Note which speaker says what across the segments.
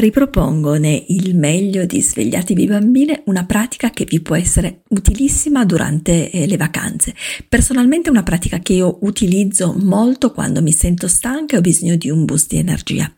Speaker 1: Ripropongone il meglio di Svegliatevi bambine, una pratica che vi può essere utilissima durante eh, le vacanze. Personalmente è una pratica che io utilizzo molto quando mi sento stanca e ho bisogno di un boost di energia.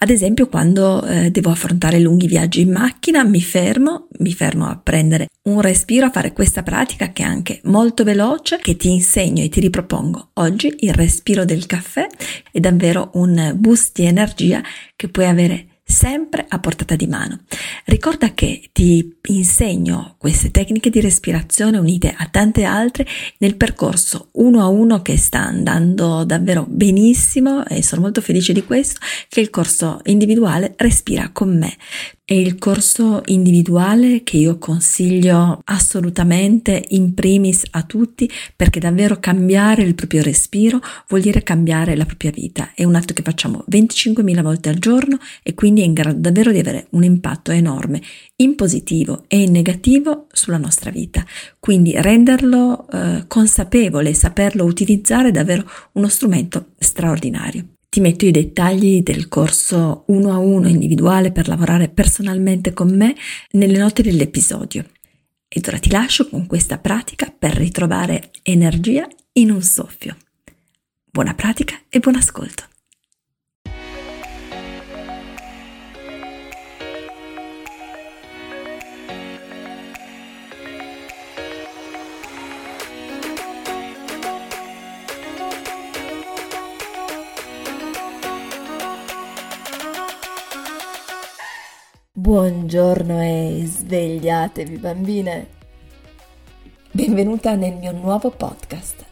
Speaker 1: Ad esempio quando eh, devo affrontare lunghi viaggi in macchina, mi fermo, mi fermo a prendere un respiro, a fare questa pratica che è anche molto veloce, che ti insegno e ti ripropongo oggi il respiro del caffè è davvero un boost di energia che puoi avere sempre a portata di mano. Ricorda che ti insegno queste tecniche di respirazione unite a tante altre nel percorso uno a uno che sta andando davvero benissimo e sono molto felice di questo, che il corso individuale Respira con me. È il corso individuale che io consiglio assolutamente in primis a tutti perché davvero cambiare il proprio respiro vuol dire cambiare la propria vita. È un atto che facciamo 25.000 volte al giorno e quindi è in grado davvero di avere un impatto enorme in positivo e in negativo sulla nostra vita. Quindi renderlo eh, consapevole saperlo utilizzare è davvero uno strumento straordinario. Ti metto i dettagli del corso uno a uno individuale per lavorare personalmente con me nelle note dell'episodio. Ed ora ti lascio con questa pratica per ritrovare energia in un soffio. Buona pratica e buon ascolto. Buongiorno e svegliatevi bambine. Benvenuta nel mio nuovo podcast.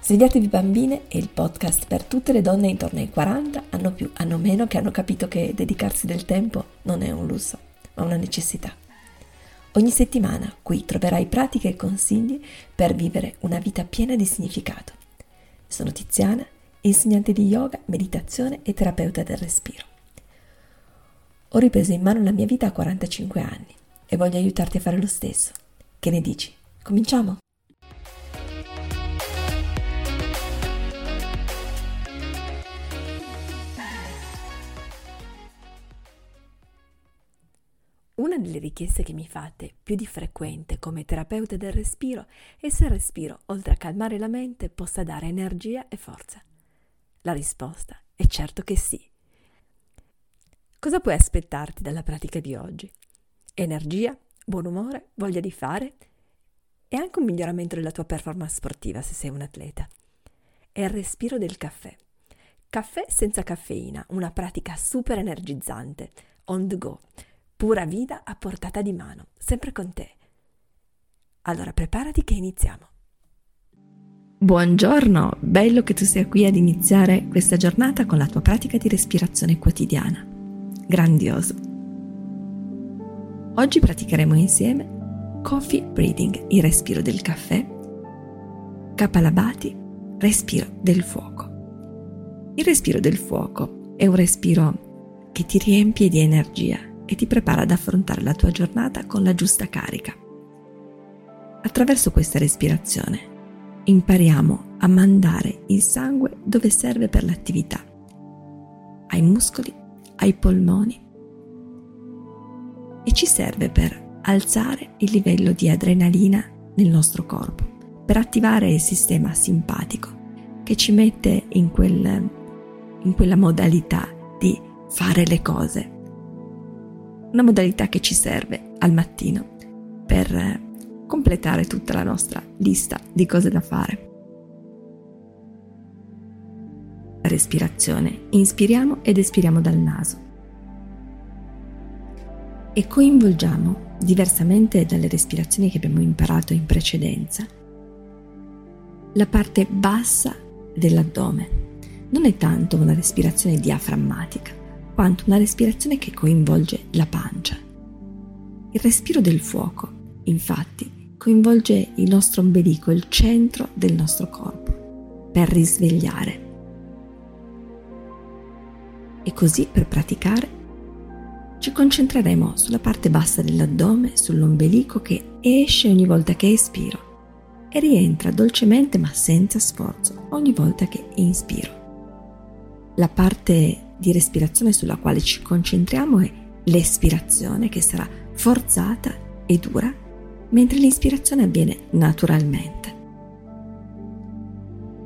Speaker 1: Svegliatevi bambine è il podcast per tutte le donne intorno ai 40, hanno più, hanno meno, che hanno capito che dedicarsi del tempo non è un lusso, ma una necessità. Ogni settimana qui troverai pratiche e consigli per vivere una vita piena di significato. Sono Tiziana, insegnante di yoga, meditazione e terapeuta del respiro. Ho ripreso in mano la mia vita a 45 anni e voglio aiutarti a fare lo stesso. Che ne dici? Cominciamo? Una delle richieste che mi fate più di frequente come terapeuta del respiro è se il respiro, oltre a calmare la mente, possa dare energia e forza. La risposta è certo che sì. Cosa puoi aspettarti dalla pratica di oggi? Energia, buon umore, voglia di fare e anche un miglioramento della tua performance sportiva se sei un atleta. È il respiro del caffè. Caffè senza caffeina, una pratica super energizzante, on the go, pura vita a portata di mano, sempre con te. Allora preparati che iniziamo. Buongiorno, bello che tu sia qui ad iniziare questa giornata con la tua pratica di respirazione quotidiana grandioso. Oggi praticheremo insieme Coffee Breathing, il respiro del caffè, Kapalabhati, respiro del fuoco. Il respiro del fuoco è un respiro che ti riempie di energia e ti prepara ad affrontare la tua giornata con la giusta carica. Attraverso questa respirazione impariamo a mandare il sangue dove serve per l'attività, ai muscoli ai polmoni e ci serve per alzare il livello di adrenalina nel nostro corpo, per attivare il sistema simpatico che ci mette in, quel, in quella modalità di fare le cose. Una modalità che ci serve al mattino per completare tutta la nostra lista di cose da fare. Respirazione. Inspiriamo ed espiriamo dal naso. E coinvolgiamo, diversamente dalle respirazioni che abbiamo imparato in precedenza, la parte bassa dell'addome. Non è tanto una respirazione diaframmatica, quanto una respirazione che coinvolge la pancia. Il respiro del fuoco, infatti, coinvolge il nostro ombelico, il centro del nostro corpo, per risvegliare e così per praticare ci concentreremo sulla parte bassa dell'addome, sull'ombelico che esce ogni volta che espiro e rientra dolcemente ma senza sforzo ogni volta che inspiro. La parte di respirazione sulla quale ci concentriamo è l'espirazione che sarà forzata e dura, mentre l'inspirazione avviene naturalmente.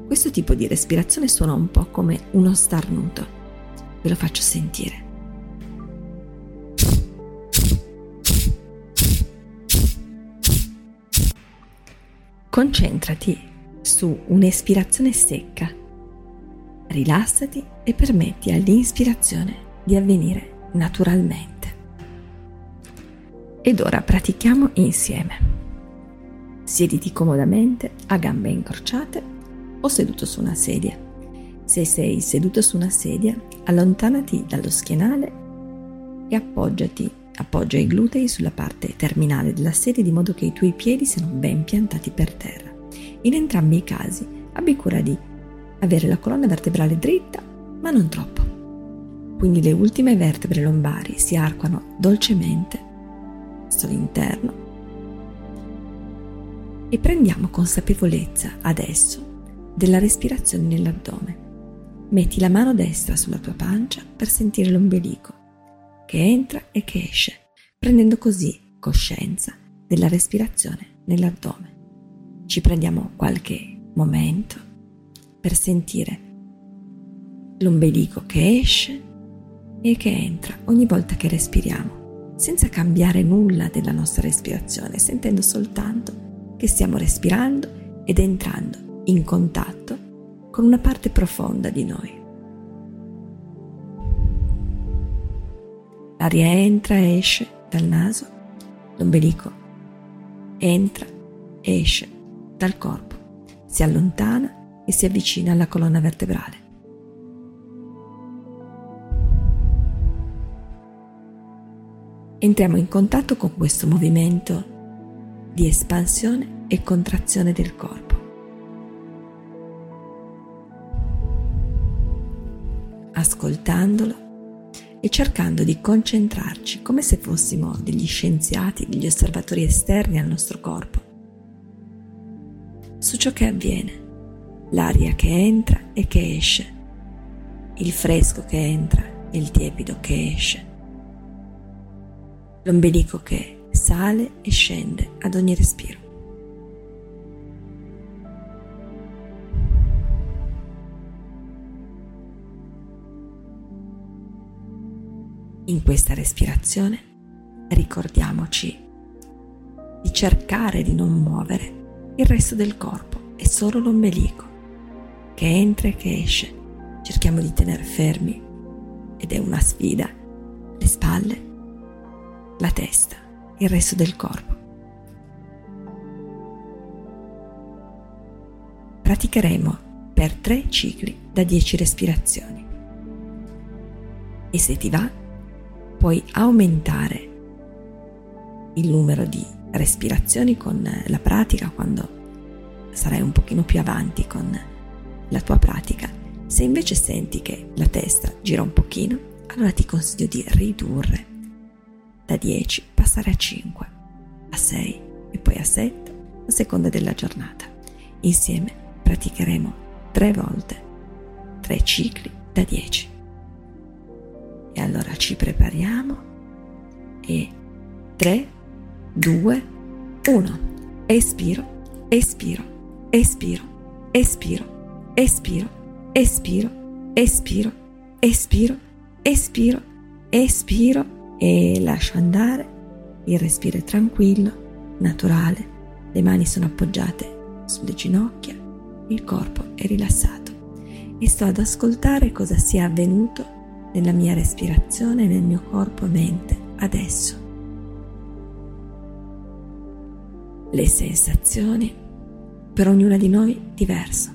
Speaker 1: Questo tipo di respirazione suona un po' come uno starnuto. Ve lo faccio sentire. Concentrati su un'espirazione secca. Rilassati e permetti all'inspirazione di avvenire naturalmente. Ed ora pratichiamo insieme. Siediti comodamente a gambe incrociate o seduto su una sedia. Se sei seduto su una sedia, allontanati dallo schienale e appoggiati Appoggia i glutei sulla parte terminale della sedia di modo che i tuoi piedi siano ben piantati per terra. In entrambi i casi abbi cura di avere la colonna vertebrale dritta, ma non troppo. Quindi le ultime vertebre lombari si arcuano dolcemente verso l'interno e prendiamo consapevolezza adesso della respirazione nell'addome. Metti la mano destra sulla tua pancia per sentire l'ombelico che entra e che esce, prendendo così coscienza della respirazione nell'addome. Ci prendiamo qualche momento per sentire l'ombelico che esce e che entra ogni volta che respiriamo, senza cambiare nulla della nostra respirazione, sentendo soltanto che stiamo respirando ed entrando in contatto con una parte profonda di noi. L'aria entra e esce dal naso, l'ombelico entra e esce dal corpo, si allontana e si avvicina alla colonna vertebrale. Entriamo in contatto con questo movimento di espansione e contrazione del corpo. Ascoltandolo e cercando di concentrarci come se fossimo degli scienziati, degli osservatori esterni al nostro corpo, su ciò che avviene, l'aria che entra e che esce, il fresco che entra e il tiepido che esce, l'ombelico che sale e scende ad ogni respiro. In questa respirazione ricordiamoci di cercare di non muovere il resto del corpo e solo l'ombelico che entra e che esce. Cerchiamo di tenere fermi ed è una sfida le spalle, la testa, il resto del corpo. Praticheremo per tre cicli da 10 respirazioni. E se ti va, puoi aumentare il numero di respirazioni con la pratica quando sarai un pochino più avanti con la tua pratica. Se invece senti che la testa gira un pochino, allora ti consiglio di ridurre da 10, passare a 5, a 6 e poi a 7 a seconda della giornata. Insieme praticheremo tre volte, tre cicli da 10. E allora ci prepariamo e 3, 2, 1. Espiro, espiro, espiro, espiro, espiro, espiro, espiro, espiro, espiro, espiro e lascio andare. Il respiro è tranquillo, naturale, le mani sono appoggiate sulle ginocchia, il corpo è rilassato e sto ad ascoltare cosa sia avvenuto nella mia respirazione, nel mio corpo e mente, adesso. Le sensazioni per ognuna di noi diverso.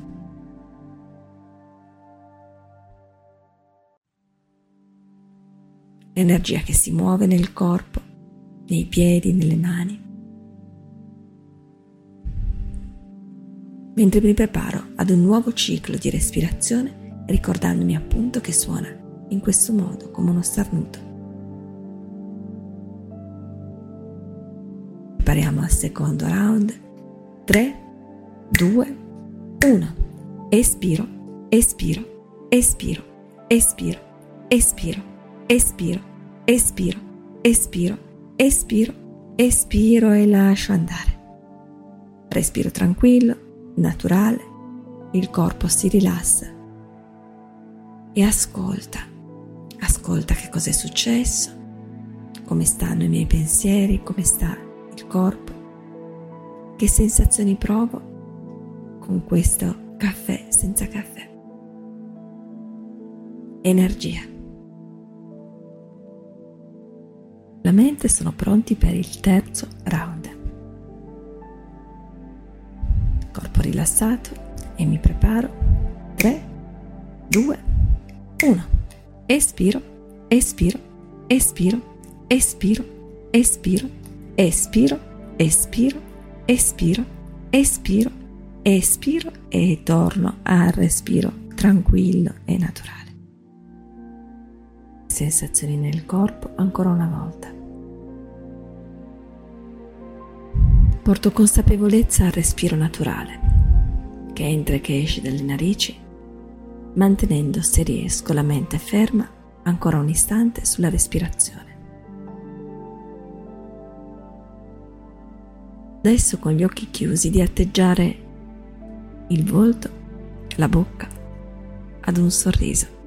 Speaker 1: L'energia che si muove nel corpo, nei piedi, nelle mani. Mentre mi preparo ad un nuovo ciclo di respirazione, ricordandomi appunto che suona in questo modo come uno starnuto. Prepariamo al secondo round. 3, 2, 1. Espiro, espiro, espiro, espiro, espiro, espiro, espiro, espiro, espiro, espiro e lascio andare. Respiro tranquillo, naturale, il corpo si rilassa e ascolta, ascolta che cosa è successo, come stanno i miei pensieri, come sta il corpo, che sensazioni provo con questo caffè senza caffè. Energia. La mente sono pronti per il terzo round. Corpo rilassato e mi preparo. 3, 2, 1. Espiro, espiro, espiro, espiro, espiro, espiro, espiro, espiro, espiro, espiro e torno al respiro tranquillo e naturale sensazioni nel corpo ancora una volta. Porto consapevolezza al respiro naturale, che entra e che esce dalle narici, mantenendo se riesco la mente ferma ancora un istante sulla respirazione. Adesso con gli occhi chiusi di atteggiare il volto, la bocca ad un sorriso.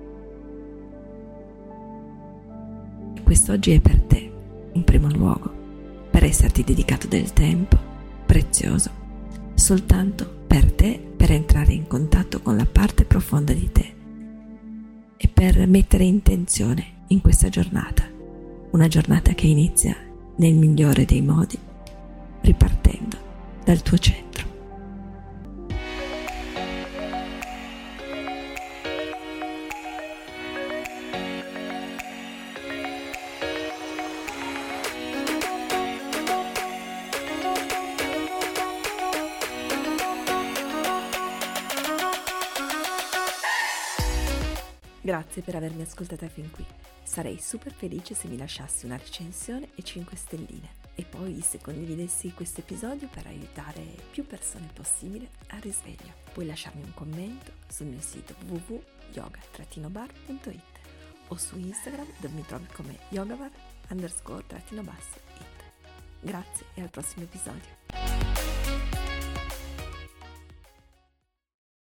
Speaker 1: quest'oggi è per te, in primo luogo, per esserti dedicato del tempo prezioso, soltanto per te, per entrare in contatto con la parte profonda di te e per mettere intenzione in questa giornata, una giornata che inizia nel migliore dei modi, ripartendo dal tuo centro. Grazie per avermi ascoltata fin qui. Sarei super felice se mi lasciassi una recensione e 5 stelline e poi se condividessi questo episodio per aiutare più persone possibile al risveglio. Puoi lasciarmi un commento sul mio sito www.yoga-bar.it o su Instagram dove mi trovi come yogabar underscore-it. Grazie e al prossimo episodio.